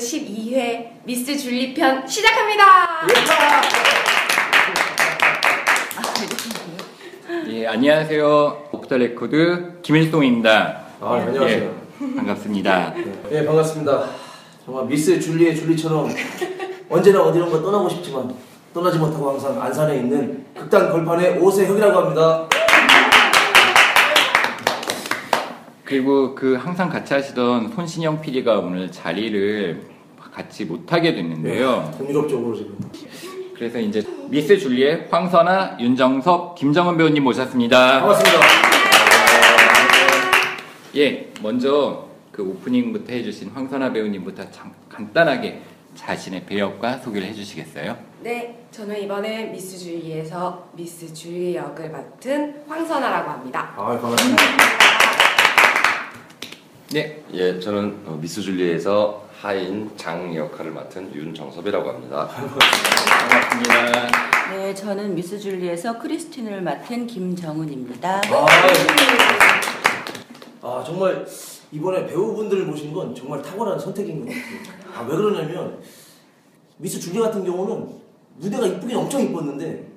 레코드 12회 미스 줄리 편 시작합니다. 예, 안녕하세요. Off the Record 김일송입니다. 아, 안녕하세요. 예, 반갑습니다. 네, 반갑습니다. 정말 미스 줄리의 줄리처럼 언제나 어디론가 떠나고 싶지만 떠나지 못하고 항상 안산에 있는 극단 걸판의 오세혁이라고 합니다. 그리고 그 항상 같이 하시던 손신영 PD가 오늘 자리를 같이 못하게 됐는데요. 동유럽적으로 지금. 그래서 이제 미스 줄리의 황선아, 윤정섭, 김정은 배우님 모셨습니다. 반갑습니다. 예, 먼저 그 오프닝부터 해주신 황선아 배우님부터 참 간단하게 자신의 배역과 소개를 해주시겠어요? 네, 저는 이번에 미스 줄리에서 미스 줄리 역을 맡은 황선아라고 합니다. 아, 반갑습니다. 네, 예, 저는 어, 미스 줄리에서 하인 장 역할을 맡은 윤정섭이라고 합니다. 반갑습니다. 네, 저는 미스 줄리에서 크리스틴을 맡은 김정은입니다. 아, 아, 정말 이번에 배우분들을 모신 건 정말 탁월한 선택인 것 같아요. 아, 왜 그러냐면 미스 줄리 같은 경우는 무대가 이쁘긴 엄청 이뻤는데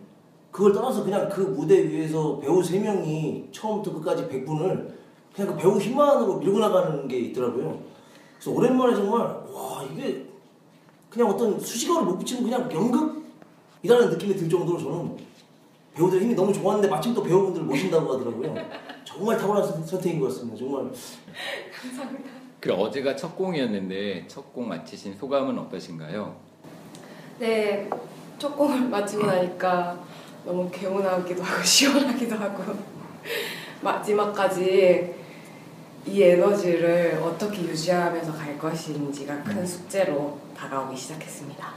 그걸 떠나서 그냥 그 무대 위에서 배우 세 명이 처음부터 끝까지 100분을 그냥 그 배우 힘만으로 밀고 나가는 게 있더라고요. 그래서 오랜만에 정말 와 이게 그냥 어떤 수식어를 못 붙이고 그냥 연극이라는 느낌이 들 정도로 저는 배우들 힘이 너무 좋았는데 마침 또 배우분들을 모신다고 하더라고요. 정말 탁월한 선- 선택인 것 같습니다. 정말 그 어제가 첫 공이었는데 첫 공 마치신 소감은 어떠신가요? 네, 첫 곡을 마치고 나니까 너무 개운하기도 하고 시원하기도 하고 마지막까지 이 에너지를 어떻게 유지하면서 갈 것인지가 큰 숙제로 다가오기 시작했습니다.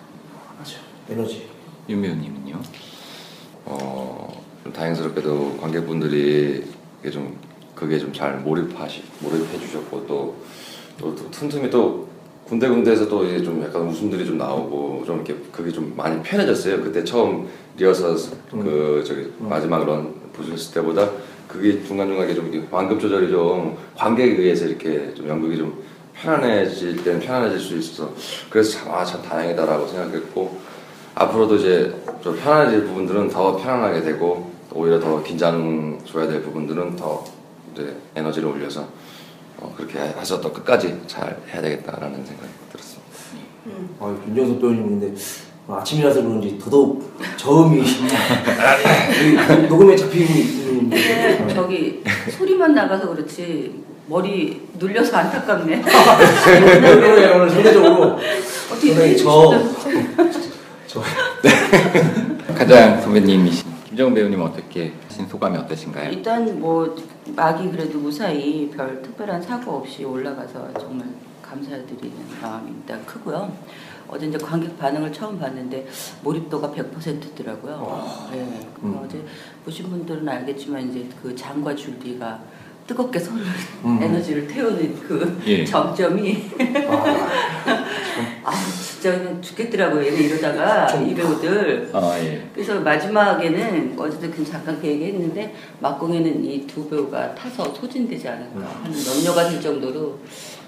맞아 에너지. 윤 배우님은요? 어, 좀 다행스럽게도 관객분들이 이게 좀 그게 좀 잘 몰입하시 몰입해 주셨고 또, 또, 또 틈틈이 또 군데군데에서 또 이제 좀 약간 웃음들이 좀 나오고 좀 이렇게 그게 좀 많이 편해졌어요. 그때 처음 리허설 그 저기 마지막 런 보셨을 때보다 그게 중간중간에 좀 완급 조절이 좀 관객에 의해서 이렇게 좀 연극이 좀 편안해질 때는 편안해질 수 있어서 그래서 참, 아, 참 다행이다라고 생각했고 앞으로도 이제 좀 편안해질 부분들은 더 편안하게 되고 오히려 더 긴장 줘야 될 부분들은 더 이제 에너지를 올려서 어, 그렇게 해서 또 끝까지 잘 해야 되겠다라는 생각이 들었습니다. 아, 윤정섭 배우님인데 아침이라서 그런지 더더욱 저음이 여기 녹음에 잡히고 있는데 네, 저기 소리만 나가서 그렇지 머리 눌려서 안타깝네. 오늘 오늘 상대적으로 어떻게 저, 저 가장 선배님이신 김정은 배우님 어떻게 하신 소감이 어떠신가요? 일단 뭐 막이 그래도 무사히 별 특별한 사고 없이 올라가서 정말 감사드리는 마음이 일단 크고요. 어제 이제 관객 반응을 처음 봤는데 몰입도가 100%더라고요. 네. 음. 어제 보신 분들은 알겠지만 이제 그 장과 줄기가 뜨겁게 손을 음. 에너지를 태우는 그 예. 정점이 아 진짜 죽겠더라고요. 얘네 이러다가 이 배우들 아 예. 그래서 마지막에는 어제도 그 잠깐 그 얘기했는데 막공에는 이 두 배우가 타서 소진되지 않을까 하는 염려가 들 정도로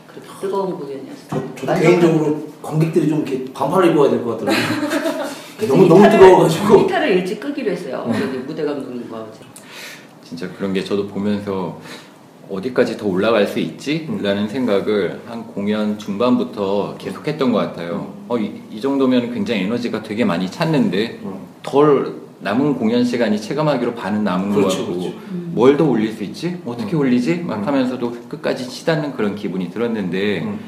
그렇게 뜨거운 공연이었어요. 저, 마지막- 개인적으로 관객들이 좀 이렇게 반팔을 입어야 될 것 같더라고요. 너무 너무 뜨거워가지고 기타를 일찍 끄기로 했어요. 저기 무대 감독님과. 진짜 그런 게 저도 보면서 어디까지 더 올라갈 수 있지? 음. 라는 생각을 한 공연 중반부터 계속했던 것 같아요. 어, 이, 이 정도면 굉장히 에너지가 되게 많이 찼는데 음. 덜 남은 공연 시간이 체감하기로 반은 남은 것 그렇죠, 같고 그렇죠. 뭘더 올릴 수 있지? 어떻게 음. 올리지? 막 음. 하면서도 끝까지 치닫는 그런 기분이 들었는데 음.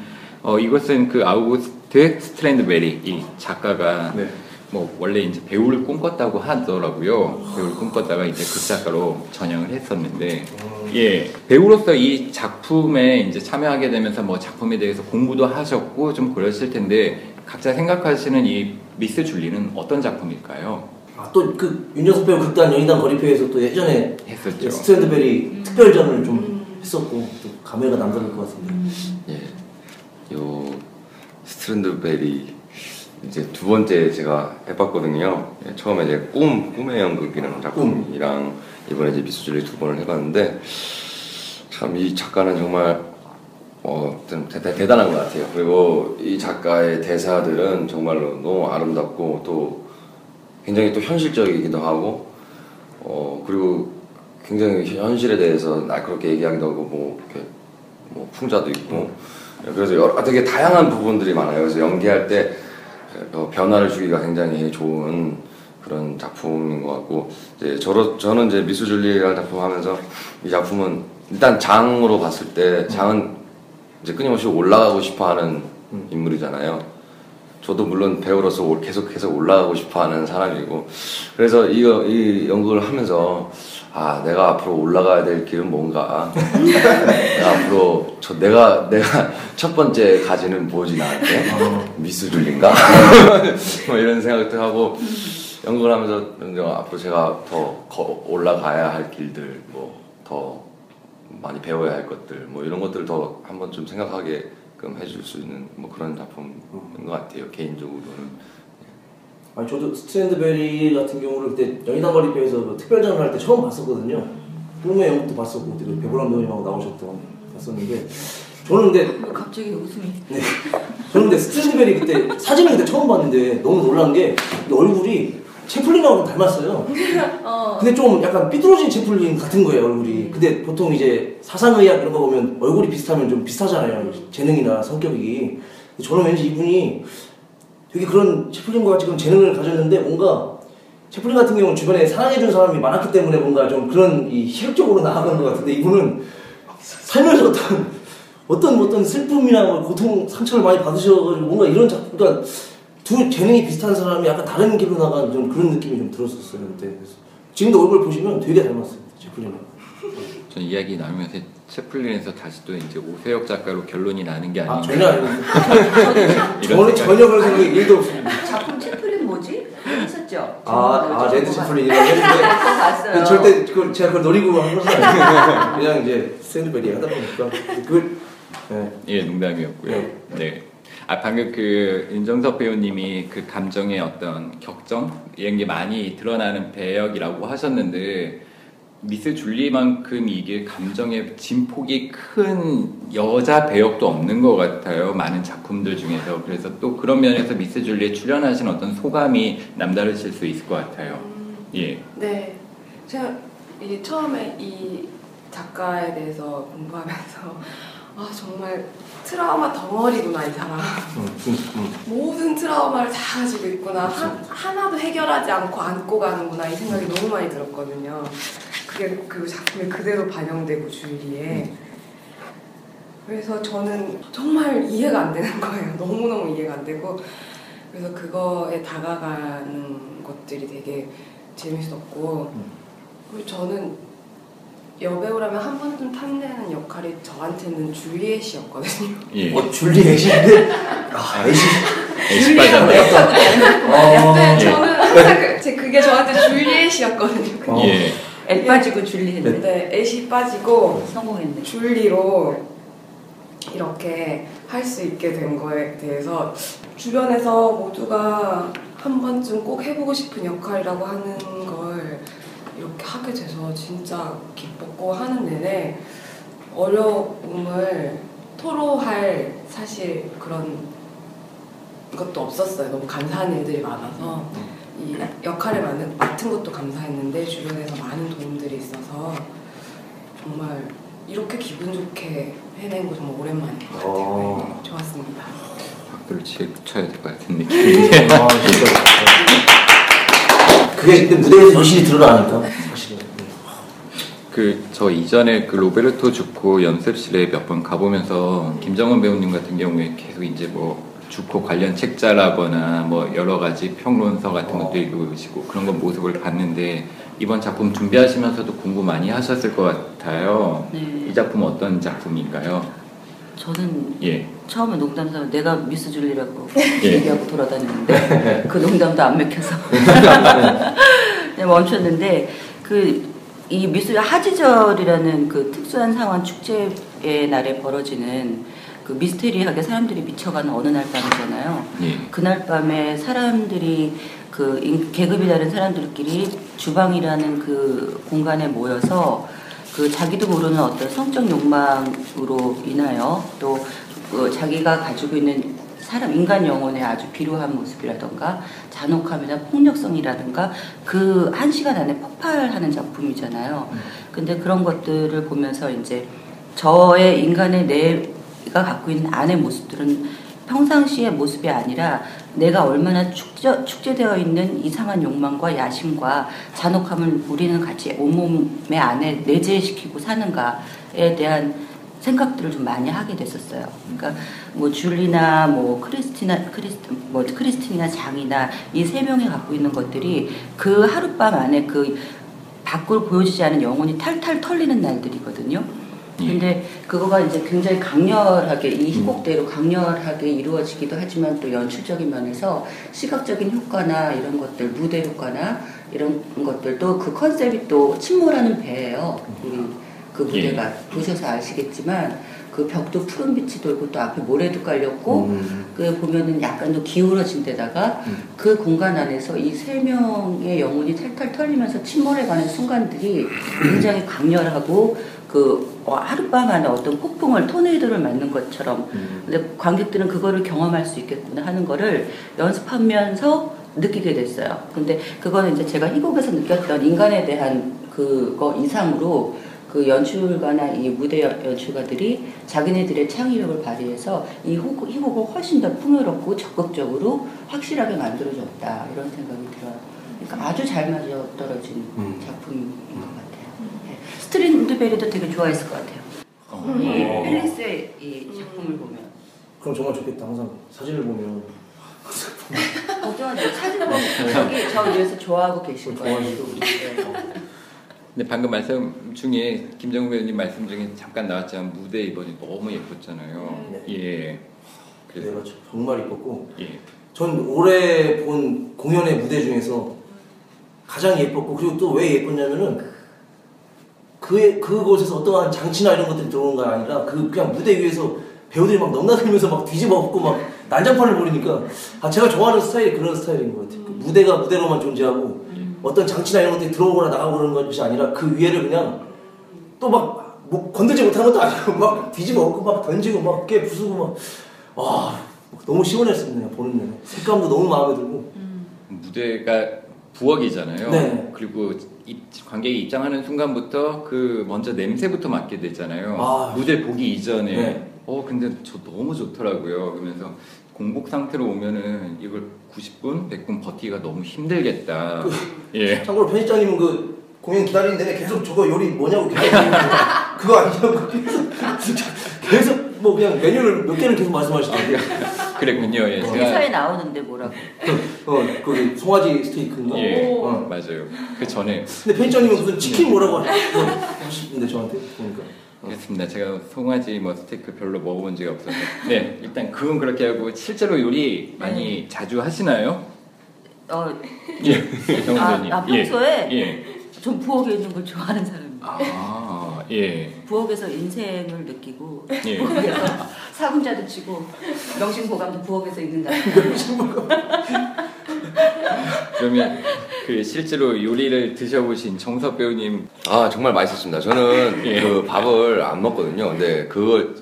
어, 이것은 그 아우구스트 스트린드베리 이 작가가 네. 뭐 원래 이제 배우를 꿈꿨다고 하더라고요. 배우를 꿈꿨다가 이제 극작가로 전향을 했었는데 음. 예 배우로서 이 작품에 이제 참여하게 되면서 뭐 작품에 대해서 공부도 하셨고 좀 그러실 텐데 각자 생각하시는 이 미스 줄리는 어떤 작품일까요? 아, 또 그 윤정섭 배우 극단 연희단 거리패에서 또 예전에 했었죠. 스트린드베리 특별전을 좀 했었고 또 감회가 남다를 것 같습니다. 예, 요 스트랜드베리 이제 두 번째 제가 해봤거든요. 예, 처음에 이제 꿈 꿈의 연극이라는 작품이랑 이번에 이제 미스줄리 두 번을 해봤는데 참 이 작가는 정말 어, 좀 대, 대- 대 단한 것 같아요. 그리고 이 작가의 대사들은 정말로 너무 아름답고 또 굉장히 또 현실적이기도 하고 어 그리고 굉장히 현실에 대해서 날카롭게 얘기하기도 하고 뭐 이렇게 뭐 풍자도 있고 그래서 여러 되게 다양한 부분들이 많아요. 그래서 연기할 때 어, 변화를 주기가 굉장히 좋은 그런 작품인 것 같고 이제 저로 저는 이제 미스 줄리라는 작품 하면서 이 작품은 일단 장으로 봤을 때 장은 이제 끊임없이 올라가고 싶어하는 인물이잖아요. 저도 물론 배우로서 올- 계속 계속 올라가고 싶어하는 사람이고 그래서 이거 이 연극을 하면서 아 내가 앞으로 올라가야 될 길은 뭔가? 내가 앞으로 저 내가 내가 첫 번째 가지는 뭐지 나한테? 미스 줄린가? 뭐 이런 생각도 하고 연극을 하면서 앞으로 제가 더 거- 올라가야 할 길들 뭐 더 많이 배워야 할 것들 뭐 이런 것들을 더 한번 좀 생각하게끔 해줄 수 있는 뭐 그런 작품인 것 같아요 개인적으로는 아니 저도 스트린드베리 같은 경우를 그때 연희단 거리패에서 그 특별전을 할 때 처음 봤었거든요. 꿈의 연극도 봤었고 그때 그 배보람 배우님하고 나오셨던 봤었는데 저는 근데 갑자기 웃음이. 저는 근데 스트린드베리 그때 사진을 그때 처음 봤는데 너무 놀란 게 이 얼굴이 채플린하고 닮았어요. 어. 근데 좀 약간 삐뚤어진 채플린 같은 거예요 얼굴이. 근데 보통 이제 사상의학 이런 거 보면 얼굴이 비슷하면 좀 비슷하잖아요. 재능이나 성격이. 저는 왠지 이분이 되게 그런 채플린과 같이 그런 재능을 가졌는데 뭔가 채플린 같은 경우는 주변에 사랑해준 사람이 많았기 때문에 뭔가 좀 그런 이 희력적으로 나아가는 것 같은데 이분은 살면서 어떤 어떤 어떤 슬픔이나 뭐 고통 상처를 많이 받으셔가지고 뭔가 이런 작품 그러니까 두 재능이 비슷한 사람이 약간 다른 길로 나간 좀 그런 느낌이 좀 들었었어요 그때. 지금도 얼굴 보시면 되게 닮았어요 제플린은. 전 이야기 나누면서 채플린에서 다시 또 이제 오세혁 작가로 결론이 나는 게 아 아닌가 전혀 아니고 이런 저는 전혀 그런 생각이 일도 없습니다 작품 채플린 뭐지? 했었죠. 아, 아 레드 채플린이라고 했는데 그거 봤어요. 근데 절대 그걸 제가 그걸 노리고 한 것은 아니고 그냥 이제 스트린드베리 하다 보니까 그걸 네. 예, 농담이었고요. 네. 네. 아 방금 그 윤정섭 배우님이 그 감정의 어떤 격정 이런 게 많이 드러나는 배역이라고 하셨는데 미스 줄리만큼 이게 감정의 진폭이 큰 여자 배역도 없는 것 같아요. 많은 작품들 중에서 그래서 또 그런 면에서 미스 줄리에 출연하신 어떤 소감이 남다르실 수 있을 것 같아요. 예. 네. 제가 이게 처음에 이 작가에 대해서 공부하면서 아 정말 트라우마 덩어리구나 이 사람. 모든 트라우마를 다 가지고 있구나. 한, 하나도 해결하지 않고 안고 가는구나 이 생각이 너무 많이 들었거든요. 그게 그 작품에 그대로 반영되고 주위에. 그래서 저는 정말 이해가 안 되는 거예요. 너무너무 이해가 안 되고. 그래서 그거에 다가가는 것들이 되게 재밌었고. 그리고 저는 여배우라면 한 번쯤 탐내는 역할이 저한테는 줄리엣이었거든요. 예. 어 줄리엣인데 아 애시 애시 빠졌네요. 어. 네, 저는 항상 그, 제 그게 저한테 줄리엣이었거든요. 어. 예. 애 빠지고 줄리 했는데 네, 애시 빠지고 성공했네. 줄리로 이렇게 할 수 있게 된 거에 대해서 주변에서 모두가 한 번쯤 꼭 해보고 싶은 역할이라고 하는 걸 이렇게 하게 돼서 진짜 기뻤고 하는 내내 어려움을 토로할 사실 그런 것도 없었어요. 너무 감사한 일들이 많아서 이 역할을 맡은, 맡은 것도 감사했는데 주변에서 많은 도움들이 있어서 정말 이렇게 기분 좋게 해낸 거 정말 오랜만인 것 같아요. 어. 네, 좋았습니다. 박수를 치- 쳐야 될 것 같은 느낌인데. 아 진짜 그게 근데 무대에서 여실히 드러나니까 사실은 네. 그저 이전에 그 로베르토 주코 연습실에 몇 번 가보면서 김정은 배우님 같은 경우에 계속 이제 뭐 주코 관련 책자라거나 뭐 여러 가지 평론서 같은 것도 읽으시고 그런 건 모습을 봤는데 이번 작품 준비하시면서도 공부 많이 하셨을 것 같아요. 네. 이 작품 어떤 작품인가요? 저는 예. 처음에 농담삼아 내가 미스 줄리라고 예. 얘기하고 돌아다녔는데 그 농담도 안 맥혀서 그냥 멈췄는데 그 이 미스 하지절이라는 그 특수한 상황 축제의 날에 벌어지는 그 미스테리하게 사람들이 미쳐가는 어느 날 밤이잖아요. 예. 그날 밤에 사람들이 그 인- 계급이 다른 사람들끼리 주방이라는 그 공간에 모여서 그 자기도 모르는 어떤 성적 욕망으로 인하여 또 그 자기가 가지고 있는 사람 인간 영혼의 아주 비루한 모습이라던가 잔혹함이나 폭력성이라든가 그 한 시간 안에 폭발하는 작품이잖아요. 근데 그런 것들을 보면서 이제 저의 인간의 내가 갖고 있는 안의 모습들은 평상시의 모습이 아니라 내가 얼마나 축제, 축제되어 있는 이상한 욕망과 야심과 잔혹함을 우리는 같이 온몸의 안에 내재시키고 사는가에 대한 생각들을 좀 많이 하게 됐었어요. 그러니까 뭐 줄리나 뭐 크리스티나 크리스트 뭐 크리스틴이나 장이나 이 세 명이 갖고 있는 것들이 그 하룻밤 안에 그 밖을 보여주지 않은 영혼이 탈탈 털리는 날들이거든요. 근데 그거가 이제 굉장히 강렬하게 이 희곡대로 강렬하게 이루어지기도 하지만 또 연출적인 면에서 시각적인 효과나 이런 것들 무대 효과나 이런 것들도 그 컨셉이 또 침몰하는 배예요. 우리 그 무대가 보셔서 아시겠지만 그 벽도 푸른 빛이 돌고 또 앞에 모래도 깔렸고 음. 그 보면은 약간 더 기울어진 데다가 음. 그 공간 안에서 이 세 명의 영혼이 탈탈 털리면서 침몰해가는 순간들이 굉장히 강렬하고 그 어, 하룻밤 안에 어떤 폭풍을 토네이도를 맞는 것처럼 음. 근데 관객들은 그거를 경험할 수 있겠구나 하는 거를 연습하면서 느끼게 됐어요. 근데 그거는 이제 제가 희곡에서 느꼈던 인간에 대한 그거 이상으로 그 연출가나 이 무대 연- 연출가들이 자기네들의 창의력을 발휘해서 이 호- 희곡을 훨씬 더 풍요롭고 적극적으로 확실하게 만들어줬다 이런 생각이 들어요. 그러니까 아주 잘 맞아 떨어진 음. 작품인 것 같아요. 네. 스트린드베리도 되게 좋아했을 것 같아요. 어. 이 어. 펠릭스의 이 작품을 보면 그럼 정말 좋겠다. 항상 사진을 보면 걱정하지 마. 사진 보면 저기 저 위에서 좋아하고 계실 거예요. 네. 근데 방금 말씀 중에 김정우 배우님 말씀 중에 잠깐 나왔지만 무대 이번이 너무 예뻤잖아요. 네. 예. 그래서 내가 정말 이뻤고 예. 전 올해 본 공연의 무대 중에서 가장 예뻤고 그리고 또 왜 예뻤냐면은 그 그곳에서 어떠한 장치나 이런 것들이 들어오는 게 아니라 그 그냥 무대 위에서 배우들이 막 넘나들면서 막 뒤집어 엎고 막 난장판을 벌이니까 아 제가 좋아하는 스타일이 그런 스타일인 것 같아요. 그 무대가 무대로만 존재하고 어떤 장치나 이런 것들이 들어오거나 나가고 그러는 것이 아니라 그 위에를 그냥 또 막 뭐 건들지 못하는 것도 아니고 막 뒤집어 엎고 막 던지고 막 깨 부수고 막 와 너무 시원했습니다 보는 내내 색감도 너무 마음에 들고 무대가 부엌이잖아요. 네. 그리고 입- 관객이 입장하는 순간부터 그 먼저 냄새부터 맡게 되잖아요. 아. 무대 보기 이전에. 네. 어 근데 저 너무 좋더라고요. 그러면서 공복 상태로 오면은 이걸 90분, 100분 버티기가 너무 힘들겠다. 예. 참고로 편집장님은 그 공연 기다리는 내내 계속 저거 요리 뭐냐고 계속 물어보고 그거 아니냐고 계속 계속 뭐 그냥 메뉴를 몇 개를 계속 말씀하시던데 그랬군요. 예. 제가 회사에 나오는데 뭐라고? 어 거기 송아지 스테이크인가 예. 어. 맞아요. 그 전에 근데 편집장님은 무슨 치킨 뭐라고 하시는데 저한테 보니까 그렇습니다. 제가 송아지 뭐 스테이크 별로 먹어본 적이 없어서. 네, 일단 그건 그렇게 하고 실제로 요리 많이 자주 하시나요? 어, 예, 정선님. 아, 아, 평소에? 예. 전 부엌에 있는 걸 좋아하는 사람이에요. 아, 예. 부엌에서 인생을 느끼고 예. 부엌에서 사분자도 치고 명심보감도 부엌에서 있는다. 그러면 그 실제로 요리를 드셔보신 정석 배우님 아 정말 맛있었습니다. 저는 예. 그 밥을 안 먹거든요. 근데 그걸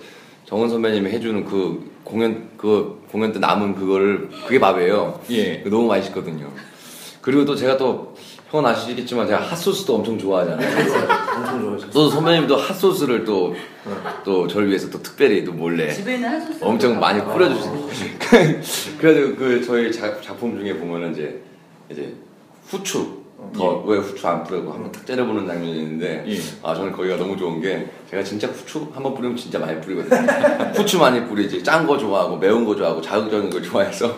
정은 선배님이 해주는 그 공연 그 공연 때 남은 그거를 그게 밥이에요. 예. 너무 맛있거든요. 그리고 또 제가 또 형은 아시겠지만 제가 핫소스도 엄청 좋아하잖아요. 엄청 좋아하셨어요 또 선배님도 핫소스를 또 또 저를 위해서 또 특별히 또 몰래 집에는 한 소스 엄청 많이 뿌려주시고 그래도 그 저희 자, 작품 중에 보면은 이제 이제 후추 더 왜 후추 안 뿌리고 한번 탁 때려보는 장면이 있는데 예. 아 저는 거기가 너무 좋은 게 제가 진짜 후추 한번 뿌리면 진짜 많이 뿌리거든요. 후추 많이 뿌리지. 짠 거 좋아하고 매운 거 좋아하고 자극적인 걸 좋아해서.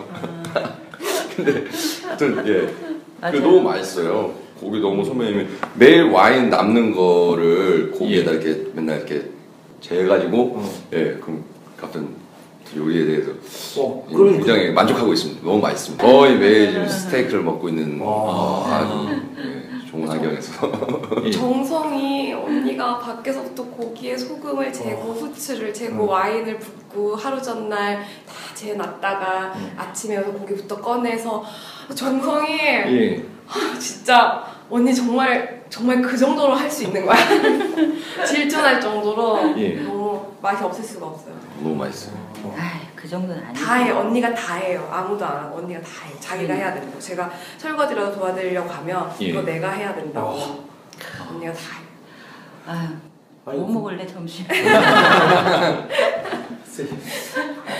근데 하여튼 예 맞아요. 그 너무 맛있어요 고기 너무 선배님이 매일 와인 남는 거를 고기에다 이렇게 맨날 이렇게 재가지고 어. 예 그럼 같은 요리에 대해서 어, 그러면 굉장히 만족하고 있습니다. 너무 맛있습니다. 거의 매일 지금 스테이크를 먹고 있는 아. 어, 아주 예, 환경에서 예. 정성이 언니가 밖에서부터 고기에 소금을 재고 어. 후추를 재고 음. 와인을 붓고 하루 전날 다 재놨다가 음. 아침에 와서 고기부터 꺼내서 정성이 예. 진짜 언니 정말 정말 그 정도로 할 수 있는 거야. 질투날 정도로 예. 너무 맛이 없을 수가 없어요. 너무 맛있어요. 아이, 그 정도는 아니고. 다 해, 언니가 다 해요. 아무도 안 하고 언니가 다 해. 음. 자기가 해야 된다고. 제가 설거지라도 도와드리려고 하면 예. 이거 내가 해야 된다고. 어. 언니가 다 해. 아유, 아니, 뭐 먹을래 점심?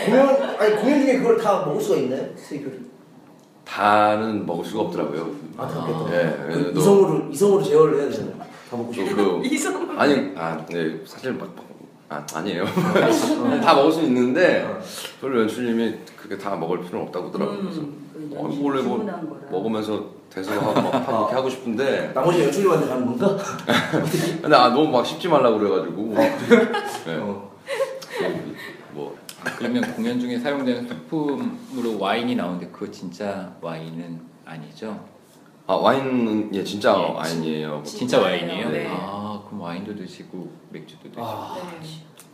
공연 아니 공연 중에 그걸 다 먹을 수가 있나요? 세교를? 다는 먹을 수가 없더라고요. 아, 다 먹겠다. 예, 그 그래도- 이성으로 이성으로 제어를 해야 되잖아요. 다 먹고 싶어. 또 그, 이성. 아니, 아, 네, 사실 막, 아, 아니에요. 다 먹을 수 있는데, 별로 연출님이 그게 다 먹을 필요는 없다고 하더라고요. 그래서 음, 그 어, 원래 뭐 주문한 거라. 먹으면서 대소하고 막 이렇게 하고 싶은데, 나머지 연출님한테 가는 건가? 근데 아, 너무 막 씹지 말라고 그래가지고. 네. 어. 뭐, 그러면 공연 중에 사용되는 소품으로 와인이 나오는데 그거 진짜 와인은 아니죠? 아, 와인은, 예, 진짜 예, 와인이에요. 진짜 와인이에요? 네. 아 그럼 와인도 드시고 맥주도 드시고 아, 네.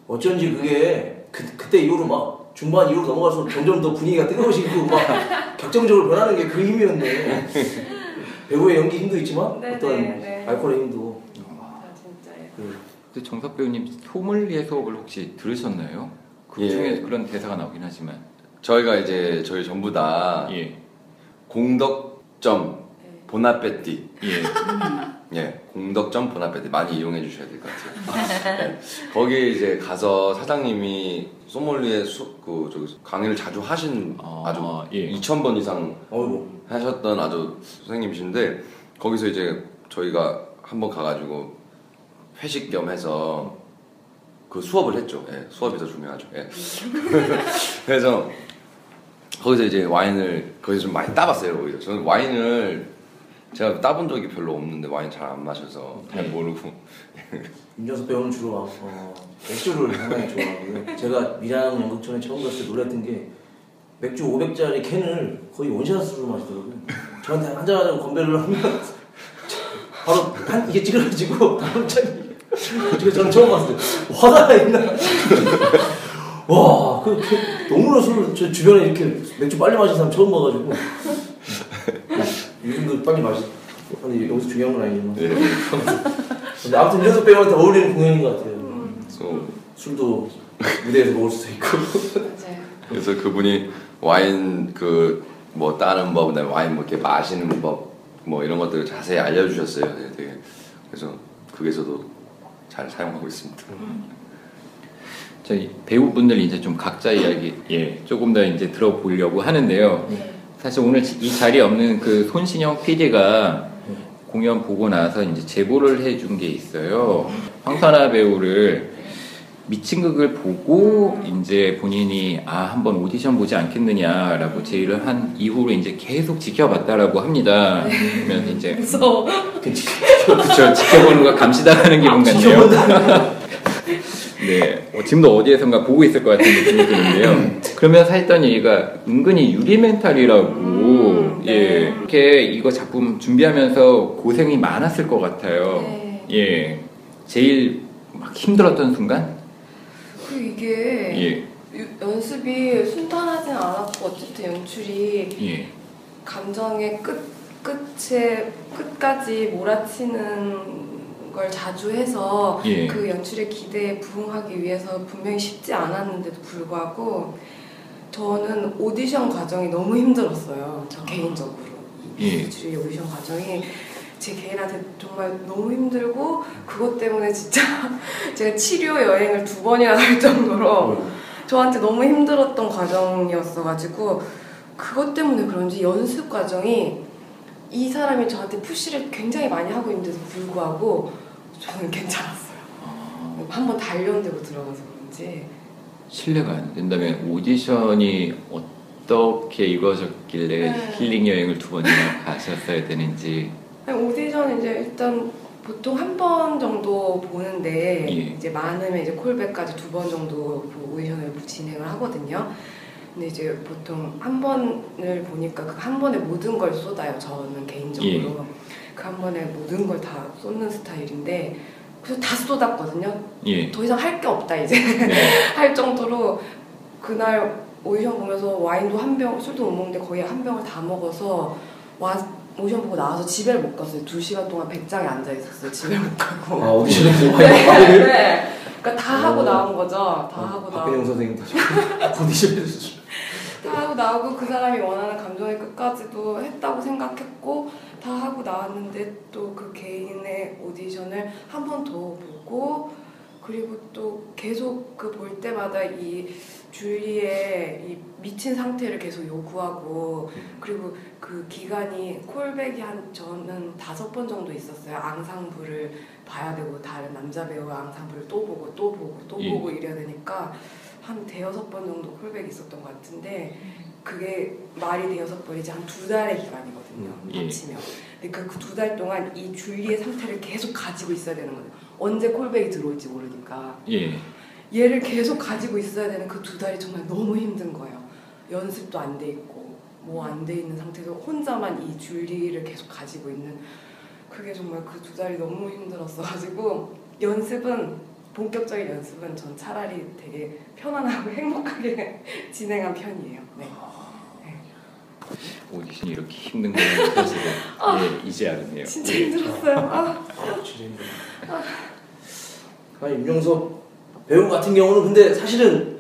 어쩐지 그게 그, 그때 이후로 막 중반 이후로 넘어가서 점점 더 분위기가 뜨거워지고 막 격정적으로 변하는 게 그 힘이었네. 배우의 연기 힘도 있지만 네, 어떤 네, 네. 알코올의 힘도. 아, 진짜예요. 그, 근데 정석 배우님 소믈리에 수업을 혹시 들으셨나요? 그 예. 중에 그런 대사가 나오긴 하지만 저희가 이제, 저희 전부 다 예, 공덕점 네. 보나페티. 예, 예, 공덕점 보나페티 많이 이용해 주셔야 될 것 같아요. 예, 거기에 이제 가서 사장님이 소믈리에 수, 그, 저기 강의를 자주 하신 아, 아주 예. 2,000번 이상 어이구. 하셨던 아주 선생님이신데 거기서 이제 저희가 한번 가가지고 회식 겸 해서 그 수업을 했죠. 예, 수업이 더 중요하죠. 예. 그래서 거기서 이제 와인을 거기서 좀 많이 따봤어요. 오히려 저는 와인을 제가 따본 적이 별로 없는데 와인 잘 안 마셔서 잘 네. 모르고 윤정수 배우는 주로 어, 맥주를 상당히 좋아하고요. 제가 미랑 연극전에 처음 갔을 때 놀랐던 게 맥주 500짜리 캔을 거의 원샷으로 마시더라고요. 저한테 한잔 하자고 건배를 하면 바로 한 이게 찌그러지고 다음 잔이 제가 저는 처음 때 화가 나 있나 와, 그, 그 너무나 술, 저 주변에 이렇게 맥주 빨리 마시는 사람 처음 봐가지고 요즘도 빨리 마시. 근데 여기서 중요한 건 아니지만. 예. 근데 아무튼 윤정수 배우한테 어울리는 공연인 것 같아요. 그래서, 술도 무대에서 먹을 수도 있고. 맞아요. 그래서 그분이 와인 그 뭐 따는 법, 그다음에 와인 뭐 이렇게 마시는 법, 뭐 이런 것들을 자세히 알려주셨어요. 네, 되게 그래서 그게서도 잘 사용하고 있습니다. 저희 배우분들 이제 좀 각자 이야기 예 조금 더 이제 들어보려고 하는데요. 네. 사실 오늘 이 자리에 없는 그 손신영 PD가 공연 보고 나서 이제 제보를 해준 게 있어요. 황선아 배우를 미친 극을 보고 이제 본인이 아 한번 오디션 보지 않겠느냐라고 제의를 한 이후로 이제 계속 지켜봤다라고 합니다. 그러면 이제 무서워. 그쵸 지켜보는 거 감시당하는 기분 같네요. 네, 어, 지금도 어디에선가 보고 있을 것 같은 느낌이 드는데요. 그러면서 했던 얘기가 은근히 유리 멘탈이라고, 음, 예, 네. 이렇게 이거 작품 준비하면서 고생이 많았을 것 같아요. 네. 예, 제일 막 힘들었던 순간? 그 이게 예, 유- 연습이 순탄하진 않았고 어쨌든 연출이 예, 감정의 끝 끝에 끝까지 몰아치는 걸 자주 해서 예. 그 연출의 기대에 부응하기 위해서 분명히 쉽지 않았는데도 불구하고 저는 오디션 과정이 너무 힘들었어요. 저 개인적으로 예. 연출의 오디션 과정이 제 개인한테 정말 너무 힘들고 그것 때문에 진짜 제가 치료 여행을 두 번이나 갈 정도로 저한테 너무 힘들었던 과정이었어가지고 그것 때문에 그런지 연습 과정이 이 사람이 저한테 푸시를 굉장히 많이 하고 있는데도 불구하고 저는 괜찮았어요. 아, 한번 단련되고 들어가서 그런지 신뢰가 안 된다면 오디션이 어떻게 이루어졌길래 네. 힐링 여행을 두 번이나 가셨어야 되는지, 오디션 이제 일단 보통 한 번 정도 보는데 예. 이제 많으면 이제 콜백까지 두 번 정도 그 오디션을 진행을 하거든요. 근데 이제 보통 한 번을 보니까 그 한 번에 모든 걸 쏟아요. 저는 개인적으로 예. 그한 번에 모든 걸 다 쏟는 스타일인데 그래서 다 쏟았거든요. 예, 더 이상 할 게 없다 이제 네. 할 정도로 그날 오디션 보면서 와인도 한 병, 술도 못 먹는데 거의 한 병을 다 먹어서 와 오디션 보고 나와서 집에 못 갔어요. 두 시간 동안 백장에 앉아 있었어요. 집에 못 가고. 아 오디션에서 네, 네. 그러니까 다 하고 어. 나온 거죠. 다 하고 박근영 나오고. 선생님 다시 오디션에서 다 하고 나오고 그 사람이 원하는 감정의 끝까지도 했다고 생각했고 다 하고 나왔는데 또 그 개인의 오디션을 한 번 더 보고 그리고 또 계속 그 볼 때마다 이 줄리의 이 미친 상태를 계속 요구하고 그리고 그 기간이 콜백이 한 저는 다섯 번 정도 있었어요. 앙상블을 봐야 되고 다른 남자 배우 앙상블을 또 보고 또 보고 또 예. 보고 이래야 되니까 한 대여섯 번 정도 콜백이 있었던 것 같은데 그게 말이 대여섯 번이지 한 두 달의 기간이거든요. 음, 예. 합치면. 그러니까 그두 달 동안 이 줄리의 상태를 계속 가지고 있어야 되는 거예요. 언제 콜백이 들어올지 모르니까. 예. 얘를 계속 가지고 있어야 되는 그 두 달이 정말 너무 힘든 거예요. 연습도 안 돼 있고 뭐 안 돼 있는 상태에서 혼자만 이 줄리를 계속 가지고 있는 그게 정말 그 두 달이 너무 힘들었어 가지고 연습은 본격적인 연습은 전 차라리 되게 편안하고 행복하게 진행한 편이에요. 네. 오디션이 이렇게 힘든 거는 사실은 예, 이제 알았네요. 진짜 예. 힘들었어요. 아. 진짜 힘들어. 아니 윤영석 배우 같은 경우는 근데 사실은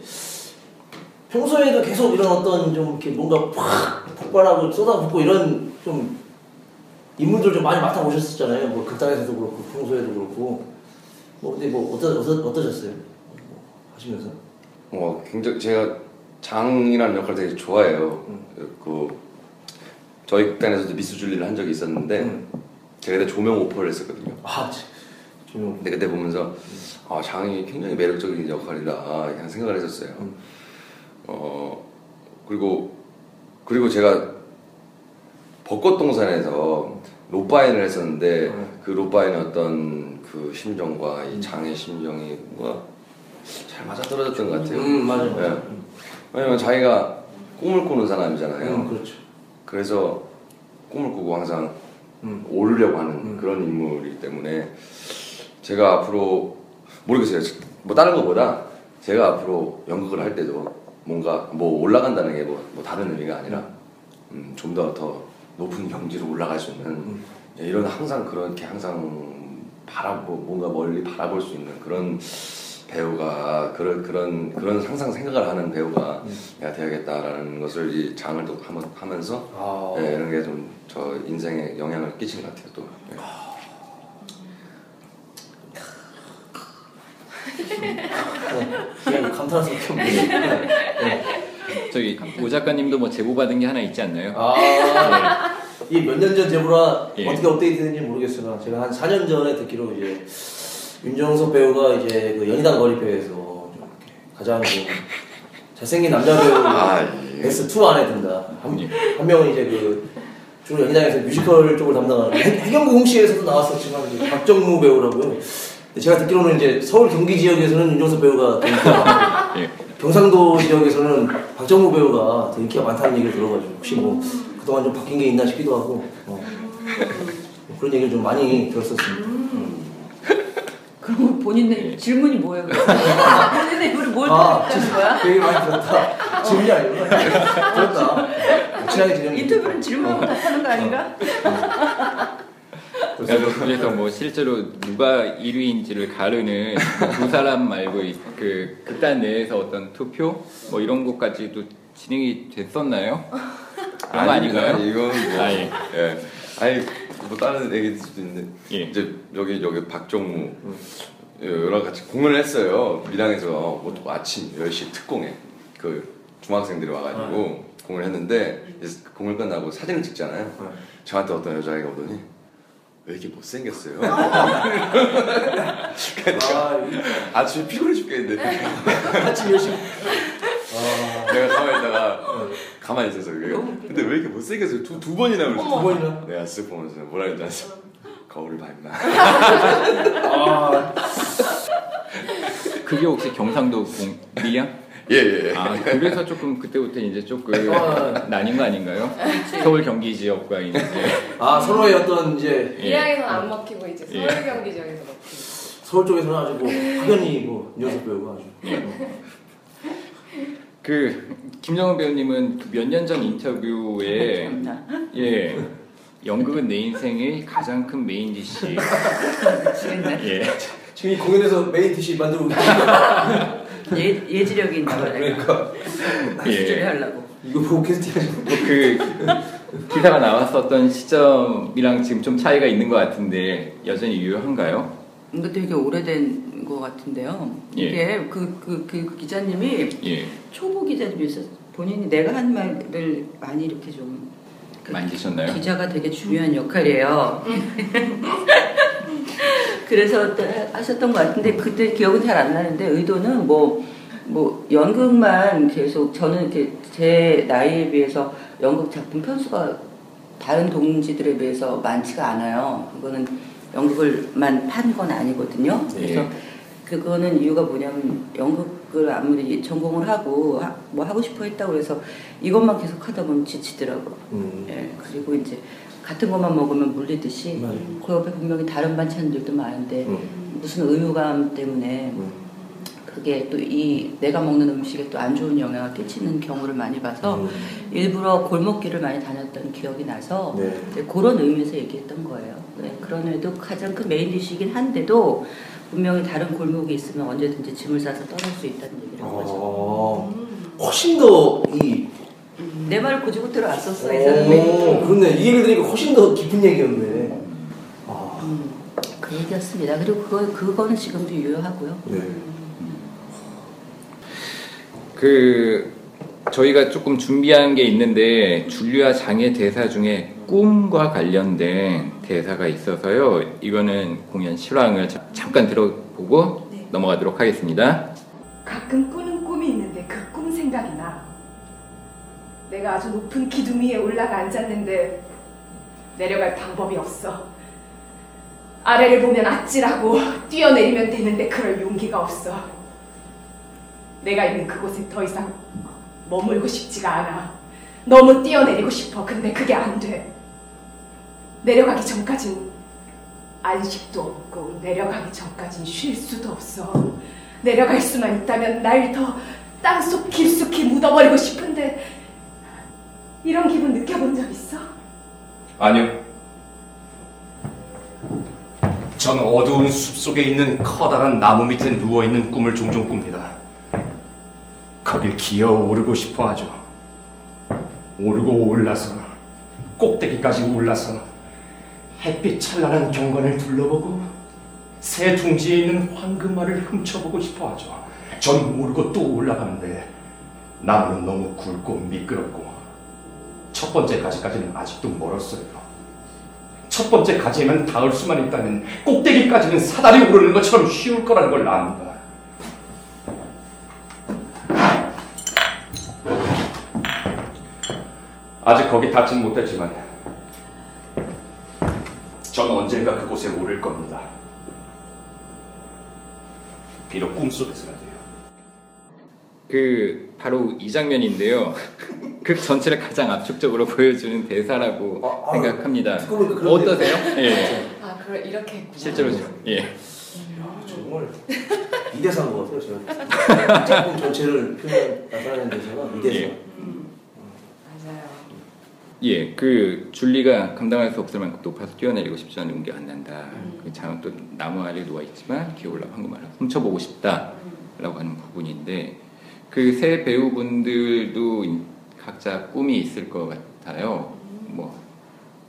평소에도 계속 이런 어떤 좀 이렇게 뭔가 팍 폭발하고 쏟아붓고 이런 좀 인물들 좀 많이 맡아 보셨었잖아요. 뭐 극단에서도 그렇고 평소에도 그렇고 뭐 근데 뭐 어떠 어떠 어떠셨어요? 뭐 하시면서? 어, 굉장히 제가 장이라는 역할을 되게 좋아해요. 그 저희 극단에서도 미스 줄리를 한 적이 있었는데 음. 제가 그때 조명 오퍼를 했었거든요. 아 조용. 근데 그때 보면서 아 장이 굉장히 매력적인 역할이다 이런 생각을 했었어요. 음. 어 그리고 그리고 제가 벚꽃 동산에서 로빠인을 했었는데 음. 그 로빠인의 어떤 그 심정과 이 장의 심정이 뭔가 잘 맞아 떨어졌던 것 같아요. 음 맞아요. 네. 음. 왜냐면 자기가 꿈을 꾸는 사람이잖아요. 음, 그렇죠. 그래서 꿈을 꾸고 항상 음. 오르려고 하는 음. 그런 인물이기 때문에 제가 앞으로 모르겠어요. 뭐 다른 것보다 제가 앞으로 연극을 할 때도 뭔가 뭐 올라간다는 게 뭐 다른 의미가 아니라 음, 좀더더 높은 경지로 올라갈 수 있는 음. 예, 이런 항상 그렇게 항상 바라보 뭔가 멀리 바라볼 수 있는 그런 배우가 그런 그런 그런 항상 생각을 하는 배우가 음. 내가 돼야겠다라는 것을 이 장을 또 하면- 하면서 아. 네, 이런 게 좀 저 인생에 영향을 끼친 것 같아요 또. 네. 그냥 감탄할 수밖에 없네. 저기 오 작가님도 뭐 제보 받은 게 하나 있지 않나요? 아, 이게 몇 년 전 제보라 예. 어떻게 업데이트됐는지 모르겠으나 제가 한 4년 전에 듣기로 이제 윤정석 배우가 이제 그 연희당 거리표에서 가장 좀 잘생긴 남자 배우 아, 예. 베스트 2 안에 든다. 한, 예. 한 명은 이제 그 주로 연희당에서 뮤지컬 쪽을 담당하는 해- 해경구 홍시에서도 나왔었지만 이제 박정무 배우라고요. 제가 듣기로는 이제 서울 경기 지역에서는 윤정석 배우가 더 인기가 많고 예. 경상도 지역에서는 박정무 배우가 더 인기가 많다는 얘기를 들어가지고 혹시 뭐 그동안 좀 바뀐 게 있나 싶기도 하고 어. 그런 얘기를 좀 많이 들었었습니다. 그럼 본인의 질문이 뭐예요? 본인의 입으로 뭘 아, 들었다는 거야? 되게 많이 들었다. 질문이 아니구나. 들었다. 친하게 지내는 인터뷰는 질문하고 답하는 거 아닌가? 그래서, 그래서 뭐 실제로 누가 1위인지를 가르는 두 사람 말고 이- 그 극단 내에서 어떤 투표 뭐 이런 것까지도 진행이 됐었나요? 그런 거 아닌가요? 아니, 이건 뭐, 아, 예. 예. 아니 뭐 다른 얘기일 수도 있는데 예. 이제 여기 여기 예, 여러 같이 공연을 했어요. 밀양에서 뭐 또 아침 10시 특공에 그 중학생들이 와가지고 공연을 했는데 이제 그 공연 끝나고 사진을 찍잖아요. 저한테 어떤 여자애가 오더니 왜 이렇게 못생겼어요? 아, 아침에 피곤해 죽겠는데 아침 열심히. 아, 내가 가만히 있다가 가만히 있어서 그게 근데 왜 이렇게 못생겼어요? 두, 두 번이나 두 그랬어 번이나. 내가 쓱 보면서 뭐라 했지 않았어 거울을 봐 임마 아, 그게 혹시 경상도 공 밀양? 예예 아 그래서 조금 그때부터 이제 조금 아. 나뉜 거 아닌가요? 서울 경기 지역과 이제 아 서로의 어떤 이제 예. 밀양에서는 안 먹히고 이제 예. 서울 경기 지역에서 먹히고. 서울 쪽에서는 아주 뭐 확연히 뭐 윤정섭 배우가 아주. 그 김정은 배우님은 그 몇 년 전 인터뷰에. 예 연극은 내 인생의 가장 큰 main dish. 예. 지금 이 공연에서 main dish 만들고 예, 예지력이 있나 봐요. 그러니까 수주를 예. 하려고. 이거 보고 캐스팅하시고 그 기사가 나왔었던 시점이랑 지금 좀 차이가 있는 것 같은데 여전히 유효한가요? 이거 되게 오래된 것 같은데요. 예. 이게 그, 그, 그 기자님이 예. 초보 기자님이서 본인이 내가 한 말을 많이 이렇게 좀그 만지셨나요? 기자가 되게 중요한 역할이에요. 그래서 또 하셨던 것 같은데 그때 기억은 잘 안 나는데 의도는 뭐, 뭐 연극만 계속 저는 이렇게 제 나이에 비해서 연극 작품 편수가 다른 동지들에 비해서 많지가 않아요. 그거는 연극을만 판 건 아니거든요. 그래서 예. 그거는 이유가 뭐냐면 연극을 아무리 전공을 하고 하, 뭐 하고 싶어 했다고 해서 이것만 계속 하다 보면 지치더라고. 음. 예, 그리고 이제 같은 것만 먹으면 물리듯이 맞아요. 그 옆에 분명히 다른 반찬들도 많은데 음. 무슨 의무감 때문에 음. 그게 또 이 내가 먹는 음식에 또 안 좋은 영향을 끼치는 경우를 많이 봐서 음. 일부러 골목길을 많이 다녔던 기억이 나서 네. 그런 의미에서 얘기했던 거예요. 네, 그런 의도 가장 큰 메인 디시긴 한데도 분명히 다른 골목이 있으면 언제든지 짐을 싸서 떠날 수 있다는 얘기를 한 거죠. 어, 훨씬 더이 내 말을 고지고 들어왔었어 이 사람이. 오, 그렇네. 이 얘기 들으니까 훨씬 더 깊은 얘기였네. 아, 음, 그 얘기였습니다. 그리고 그거 그거는 지금도 유효하고요. 네. 그 저희가 조금 준비한 게 있는데 줄리아 장의 대사 중에 꿈과 관련된 대사가 있어서요. 이거는 공연 실황을 자- 잠깐 들어보고 네. 넘어가도록 하겠습니다. 가끔 꾸는 꿈이 있는데 그 꿈 생각이 나. 내가 아주 높은 기둥 위에 올라가 앉았는데 내려갈 방법이 없어. 아래를 보면 아찔하고 뛰어내리면 되는데 그럴 용기가 없어. 내가 있는 그곳에 더 이상 머물고 싶지가 않아. 너무 뛰어내리고 싶어. 근데 그게 안 돼. 내려가기 전까진 안식도 없고 내려가기 전까진 쉴 수도 없어. 내려갈 수만 있다면 날 더 땅속 깊숙이 묻어버리고 싶은데 이런 기분 느껴본 적 있어? 아니요. 전 어두운 숲속에 있는 커다란 나무 밑에 누워있는 꿈을 종종 꿉니다. 거길 기어 오르고 싶어 하죠. 오르고 올라서, 꼭대기까지 올라서, 햇빛 찬란한 경관을 둘러보고, 새 둥지에 있는 황금알을 훔쳐보고 싶어 하죠. 전 모르고 또 올라가는데, 나무는 너무 굵고 미끄럽고, 첫 번째 가지까지는 아직도 멀었어요. 첫 번째 가지에만 닿을 수만 있다면 꼭대기까지는 사다리 오르는 것처럼 쉬울 거라는 걸 압니다. 아직 거기 닿진 못했지만 전 언젠가 그곳에 오를 겁니다. 비록 꿈속에서라도요. 그 바로 이 장면인데요. 극 전체를 가장 압축적으로 보여주는 대사라고 아, 아, 생각합니다. 어떠세요? 예. 아, 그래 이렇게 했구나. 실제로 예. 야, 정말 이 대사인 것 같아요. 제가 작품 전체를 표현 나타내는 대사가 이 대사. 예. 예, 그 줄리가 감당할 수 없을 만큼 높아서 뛰어내리고 싶지 않은 용기가 안 난다. 그 장은 또 나무 아래 누워 있지만 기어 올라 황금알을 훔쳐보고 싶다라고 하는 부분인데 그 세 배우분들도 인- 각자 꿈이 있을 것 같아요. 뭐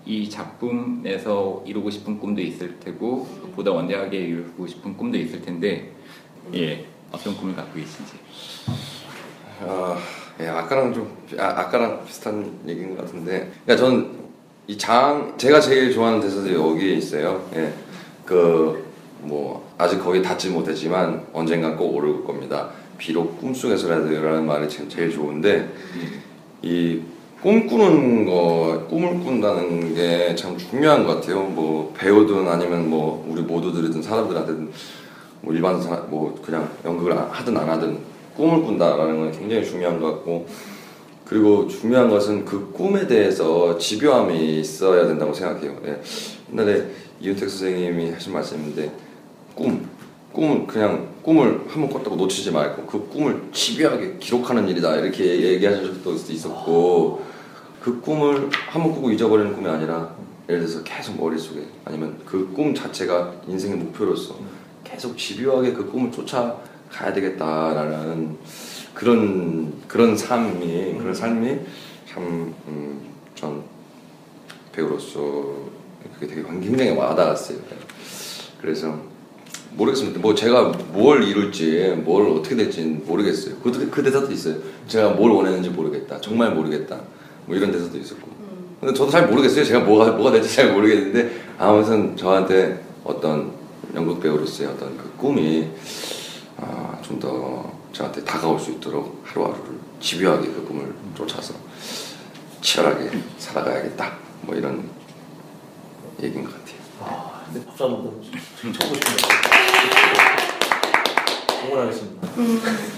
이 작품에서 이루고 싶은 꿈도 있을 테고 보다 원대하게 이루고 싶은 꿈도 있을 텐데 예 어떤 꿈을 갖고 계신지 아, 예, 아까랑 좀 아, 아까랑 비슷한 얘기인 것 같은데, 그러니까 저는 이 장 제가 제일 좋아하는 대사들이 여기에 있어요. 예, 그 뭐 아직 거기 닿지 못했지만 언젠간 꼭 오를 겁니다. 비록 꿈속에서라도라는 말이 지금 제일 좋은데 이 꿈꾸는 거 꿈을 꾼다는 게 참 중요한 것 같아요. 뭐 배우든 아니면 뭐 우리 모두들이든 사람들한테든 뭐 일반 사람 뭐 그냥 연극을 안- 하든 안 하든 꿈을 꾼다라는 건 굉장히 중요한 것 같고 그리고 중요한 것은 그 꿈에 대해서 집요함이 있어야 된다고 생각해요. 예. 옛날에 이윤택 선생님이 하신 말씀인데 꿈 꿈은 그냥 꿈을 한번 꿨다고 놓치지 말고 그 꿈을 집요하게 기록하는 일이다 이렇게 얘기하신 적도 있었고 그 꿈을 한 번 꾸고 잊어버리는 꿈이 아니라 예를 들어서 계속 머릿속에 아니면 그 꿈 자체가 인생의 목표로서 계속 집요하게 그 꿈을 쫓아 가야 되겠다라는 그런 그런 삶이 그런 삶이 참전 배우로서 그게 되게 굉장히 와닿았어요. 그래서 모르겠습니다. 뭐 제가 뭘 이룰지 뭘 어떻게 될지 모르겠어요. 그, 그 대사도 있어요. 제가 뭘 원했는지 모르겠다. 정말 모르겠다. 뭐 이런 대사도 있었고. 근데 저도 잘 모르겠어요. 제가 뭐가 뭐가 될지 잘 모르겠는데 아무튼 저한테 어떤 연극 배우로서의 어떤 그 꿈이 아, 좀 더 저한테 다가올 수 있도록 하루하루를 집요하게 그 꿈을 쫓아서 치열하게 살아가야겠다. 뭐 이런 얘기인 것 같아요. 아, 근데 박수 한번 더 쳐보고 싶네요. 응원하겠습니다.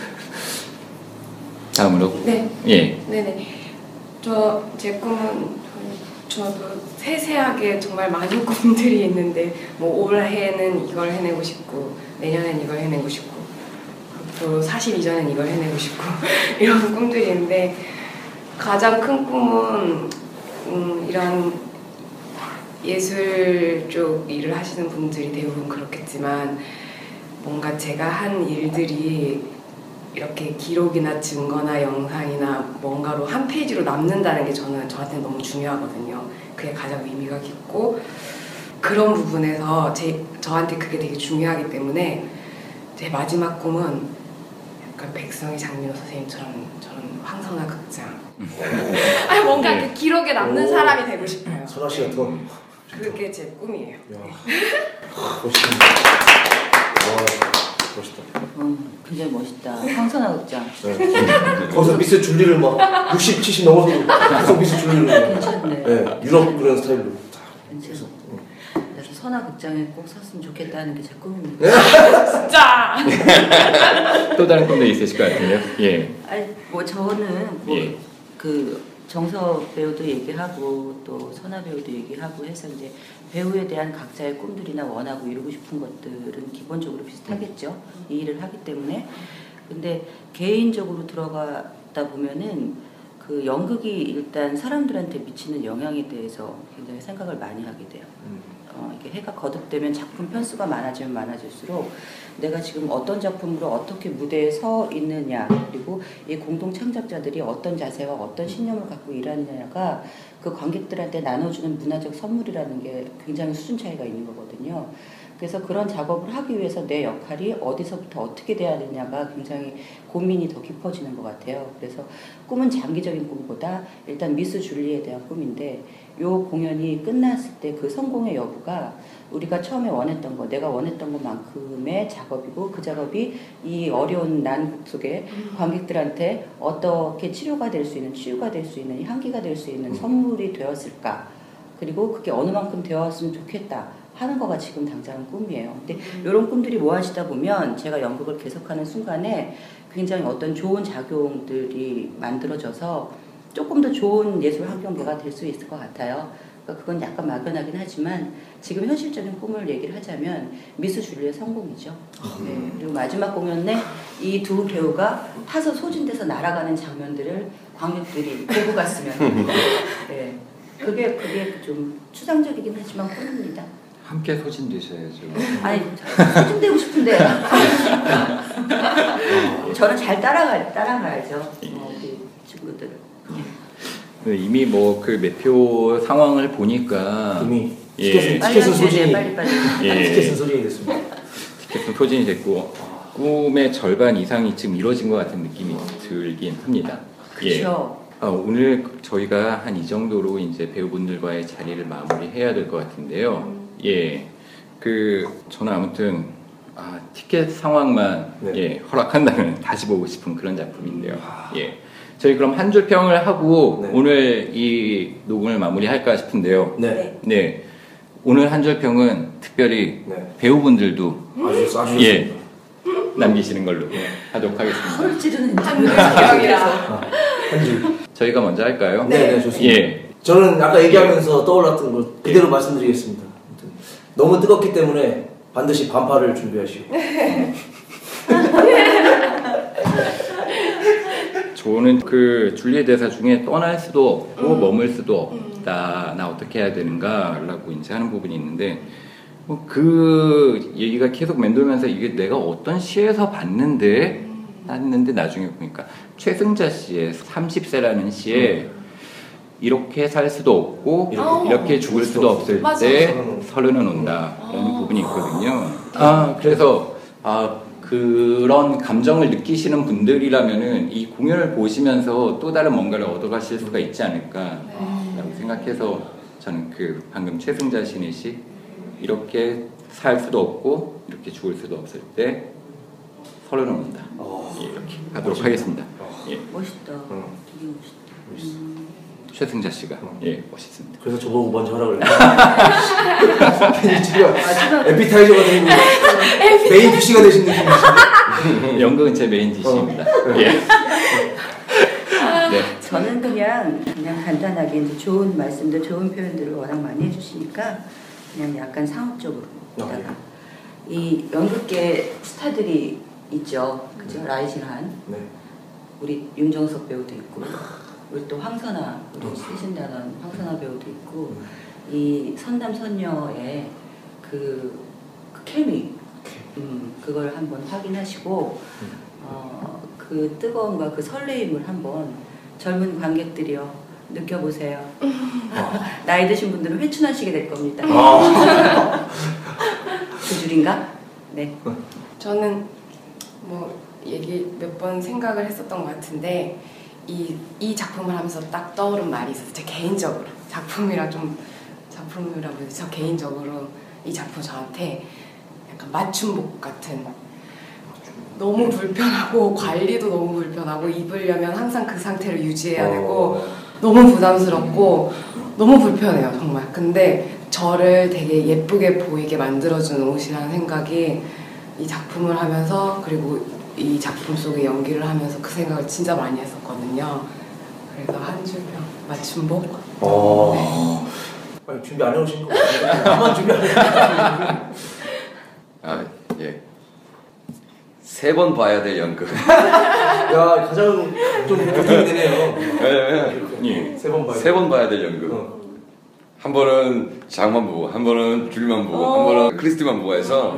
다음으로 네. 예. 네네. 저 제 꿈은 저- 저도 세세하게 정말 많은 꿈들이 있는데 뭐 올해는 이걸 해내고 싶고 내년엔 이걸 해내고 싶고 또40 이전엔 이걸 해내고 싶고 이런 꿈들이 있는데 가장 큰 꿈은 음, 이런 예술 쪽 일을 하시는 분들이 대부분 그렇겠지만 뭔가 제가 한 일들이 이렇게 기록이나 증거나 영상이나 뭔가로 한 페이지로 남는다는 게 저는 저한테 너무 중요하거든요. 그게 가장 의미가 깊고 그런 부분에서 제 저한테 그게 되게 중요하기 때문에 제 마지막 꿈은 약간 백성희 장민호 선생님처럼 저는 황선아 극장. 아니 뭔가 그 기록에 남는 오. 사람이 되고 싶어요. 선아 씨 같은. 그게 제 꿈이에요. 야, 멋있다. 와, 멋있다. 음, 굉장히 멋있다. 황선아 극장. 네. 거기서 미스 줄리를 막 60, 70 넘어서 계속 미스 줄리를 막, 괜찮네. 네, 유럽 그런 스타일로. 선아 극장에 꼭 섰으면 좋겠다는 게제 네. 꿈입니다. 진짜. 또 다른 꿈도 있으실 것 같은데요. 예. 아니 뭐 저는 뭐 예. 그 정석 배우도 얘기하고 또 선아 배우도 얘기하고 해서 이제 배우에 대한 각자의 꿈들이나 원하고 이루고 싶은 것들은 기본적으로 비슷하겠죠. 이 일을 하기 때문에. 근데 개인적으로 들어가다 보면은 그 연극이 일단 사람들한테 미치는 영향에 대해서 굉장히 생각을 많이 하게 돼요. 어, 이게 해가 거듭되면 작품 편수가 많아지면 많아질수록 내가 지금 어떤 작품으로 어떻게 무대에 서 있느냐 그리고 이 공동 창작자들이 어떤 자세와 어떤 신념을 갖고 일하느냐가 그 관객들한테 나눠주는 문화적 선물이라는 게 굉장히 수준 차이가 있는 거거든요. 그래서 그런 작업을 하기 위해서 내 역할이 어디서부터 어떻게 돼야 되냐가 굉장히 고민이 더 깊어지는 것 같아요. 그래서 꿈은 장기적인 꿈보다 일단 미스 줄리에 대한 꿈인데 요 공연이 끝났을 때 그 성공의 여부가 우리가 처음에 원했던 거, 내가 원했던 것만큼의 작업이고 그 작업이 이 어려운 난국 속에 관객들한테 어떻게 치료가 될 수 있는, 치유가 될 수 있는, 향기가 될 수 있는 선물이 되었을까? 그리고 그게 어느 만큼 되었으면 좋겠다 하는 거가 지금 당장은 꿈이에요. 근데 이런 꿈들이 모아지다 보면 제가 연극을 계속하는 순간에 굉장히 어떤 좋은 작용들이 만들어져서 조금 더 좋은 예술 환경부가 될 수 있을 것 같아요. 그러니까 그건 약간 막연하긴 하지만 지금 현실적인 꿈을 얘기를 하자면 미스 줄리의 성공이죠. 네. 그리고 마지막 공연에 이두 배우가 타서 소진돼서 날아가는 장면들을 관객들이 보고 갔으면. 네. 그게 그게 좀 추상적이긴 하지만 꿈입니다. 함께 소진되셔야죠. 아니 소진되고 싶은데 저는 잘 따라가 따라가야죠. 어, 우리 친구들. 네, 이미 뭐 그 매표 상황을 보니까 이미 예. 티켓은, 소진이, 빨리 빨리. 예. 티켓은 소진이 됐습니다. 티켓은 소진이 됐고 꿈의 절반 이상이 지금 이루어진 것 같은 느낌이 들긴 합니다. 예. 그렇죠. 아, 오늘 저희가 한 이 정도로 이제 배우분들과의 자리를 마무리해야 될 것 같은데요. 예, 그 저는 아무튼 아, 티켓 상황만 네. 예, 허락한다면 다시 보고 싶은 그런 작품인데요. 예, 저희 그럼 한 줄 평을 하고 네. 오늘 이 녹음을 마무리할까 싶은데요. 네. 네, 오늘 한 줄 평은 특별히 네. 배우분들도 아주, 아주 예. 남기시는 걸로 하도록 하겠습니다. 허를 찌르는 장면이라. 한 줄. 저희가 먼저 할까요? 네, 네, 좋습니다. 예. 저는 아까 얘기하면서 떠올랐던 걸 그대로 말씀드리겠습니다. 너무 뜨겁기 때문에 반드시 반팔을 준비하시고. 저는 그 줄리의 대사 중에 떠날 수도 없고 머물 수도 싶다. 나 어떻게 해야 되는가라고 이제 하는 부분이 있는데 뭐그 얘기가 계속 맴돌면서 이게 내가 어떤 시에서 봤는데 했는데 나중에 보니까 최승자 씨의 30세라는 시에 이렇게 살 수도 없고 이렇게, 이렇게 죽을 수도 없을 맞아. 때 서른은 온다라는 부분이 있거든요. 아 그래서 아 그런 감정을 느끼시는 분들이라면은 이 공연을 보시면서 또 다른 뭔가를 얻어가실 수가 있지 않을까라고 생각해서 저는 그 방금 최승자 시인의 시 이렇게 살 수도 없고 이렇게 죽을 수도 없을 때 서른은 온다. 어. 예, 이렇게 하도록 하겠습니다. 예, 멋있다. 어. 되게 멋있다. 멋있어. 음. 최승자 씨가 예 멋있습니다. 그래서 저보고 먼저 하라 지금 마지막 애피타이저가 되고 main dish가 되신 느낌이시네 연극은 제 main dish입니다. 예. 네. 저는 그냥 그냥 간단하게 이제 좋은 말씀들, 좋은 표현들을 워낙 많이 해주시니까 그냥 약간 상업적으로 다가 이 연극계 스타들이 있죠, 그죠? 라이징한 네. 우리 윤정석 배우도 있고 우리 또 황선아 우리 쓰신다는 황선아 배우도 있고 이 선남 선녀의 그, 그 케미 음, 그걸 한번 확인하시고 어, 그 뜨거움과 그 설레임을 한번 젊은 관객들이요 느껴보세요. 나이 드신 분들은 회춘하시게 될 겁니다. 아, 두 줄인가? 네. 저는 뭐 얘기 몇 번 생각을 했었던 것 같은데 이, 이 작품을 하면서 딱 떠오른 말이 있어서 제 개인적으로 작품이라 좀 작품이라고 해서 저 개인적으로 이 작품 저한테 약간 맞춤복 같은 너무 불편하고 관리도 너무 불편하고 입으려면 항상 그 상태를 유지해야 되고 어. 너무 부담스럽고 너무 불편해요 정말. 근데 저를 되게 예쁘게 보이게 만들어주는 옷이라는 생각이 이 작품을 하면서 그리고 이 작품 속에 연기를 하면서 그 생각을 진짜 많이 했었거든요 그래서 한 줄평 맞춤복 어. 아니, 준비 안 해오신 거 같아요 나만 준비 안 해오신 아 예. 세 번 봐야 될 연극. 야 가장 좀 느낌이 되네요 왜냐면 예. 세번 봐요 세번 봐야 될 연극. 어. 한 번은 장만 보고, 한 번은 줄만 보고, 한 번은 크리스티만 보고 해서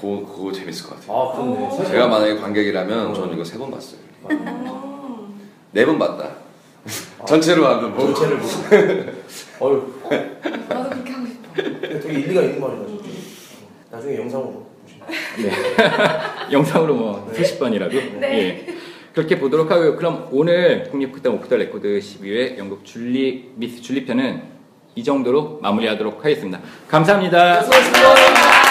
그거, 그거 재밌을 것 같아요. 아 그렇네 세 제가 만약에 관객이라면 저는 이거 세 번 봤어요. 음. 네번 봤다. 전체로 하면 뭐. 전체를 보고 어휴 나도 그렇게 하고 싶어 되게 일리가 있는 말이다 나중에 영상으로 네. 영상으로 뭐 수십 번이라도 네. 예. 그렇게 보도록 하고요. 그럼 오늘 국립극단 Off the Record 12회 연극 줄리 미스 줄리 편은 이 정도로 마무리하도록 하겠습니다. 감사합니다. 수고하셨습니다